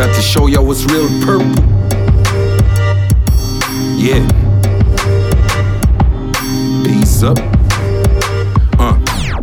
house real purple. Yeah. Peace up. Uh.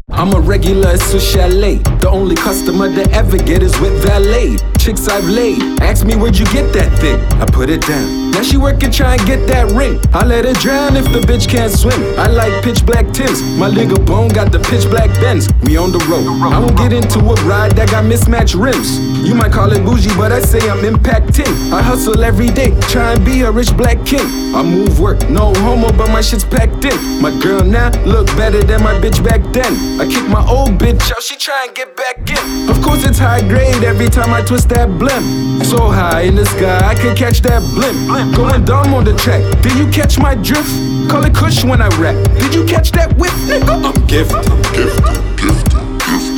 I'm a regular at Swiss Chalet. The only customer to ever get is with valet. Chicks I've laid. Ask me where'd you get that thing? I put it down. Now she working trying to get that ring. I let her drown if the bitch can't swim. I like pitch black Tims. My nigga Bone got the pitch black Benz. We on the road. I won't get into a ride that got mismatched rims. You might call it bougie, but I say I'm impacting. I hustle every day, try and be a rich black king. I move work, no homo, but my shit's packed in. My girl now look better than my bitch back then. I kick my old bitch out, she try and get back in. Of course it's high grade every time I twist that blimp. So high in the sky, I can catch that blimp. Going dumb on the track. Did you catch my drift? Call it Kush when I rap. Did you catch that whip, nigga? I'm gifted. Gifted, gifted, gifted.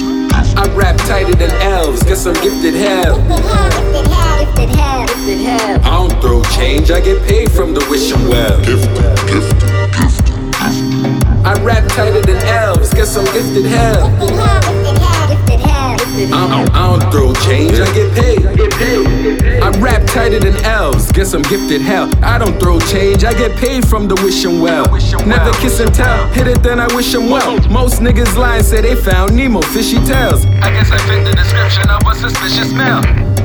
I rap tighter than elves, guess I'm gifted hell. Gifted hell, gifted hell. I don't throw change, I get paid from the wishing well. Gifted, gifted, gifted, gifted. I rap tighter than elves, guess I'm gifted hell. Gifted hell, gifted hell, gifted I don't, I don't throw change, I get paid. I rap tighter than elves, guess I'm gifted hell. I don't throw change, I get paid from the wishing well. Never kiss and tell, hit it then I wish them well. Most niggas lying say they found Nemo, fishy tails. I guess I fit the description of a suspicious smell.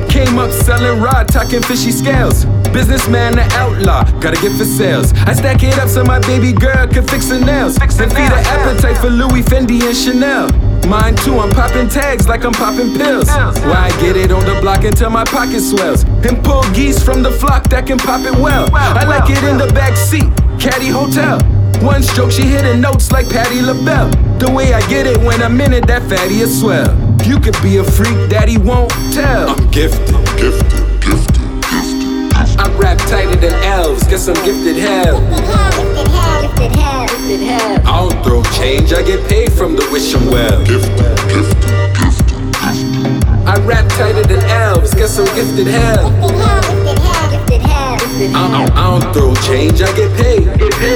Came up selling rod, talking fishy scales. Businessman, the outlaw, gotta get for sales. I stack it up so my baby girl can fix her nails. Then feed her appetite for Louis, Fendi, and Chanel. Mine too, I'm popping tags like I'm popping pills. Why I get it on the block until my pocket swells. And pull geese from the flock that can pop it well. I like it in the back seat, caddy hotel. One stroke, she hitting notes like Patti LaBelle. The way I get it when I'm in it, that fatty is swell. You could be a freak, daddy won't tell. I'm gifted. Gifted, gifted, gifted. I rap tighter than elves, guess I'm gifted hell. Gifted hell, gifted hell, gifted hell. I don't throw change, I get paid from the wishing well. I rap tighter than elves, guess I'm gifted hell. Gifted hell, gifted hell, gifted hell, I don't, I don't throw change, I. Get paid, get paid.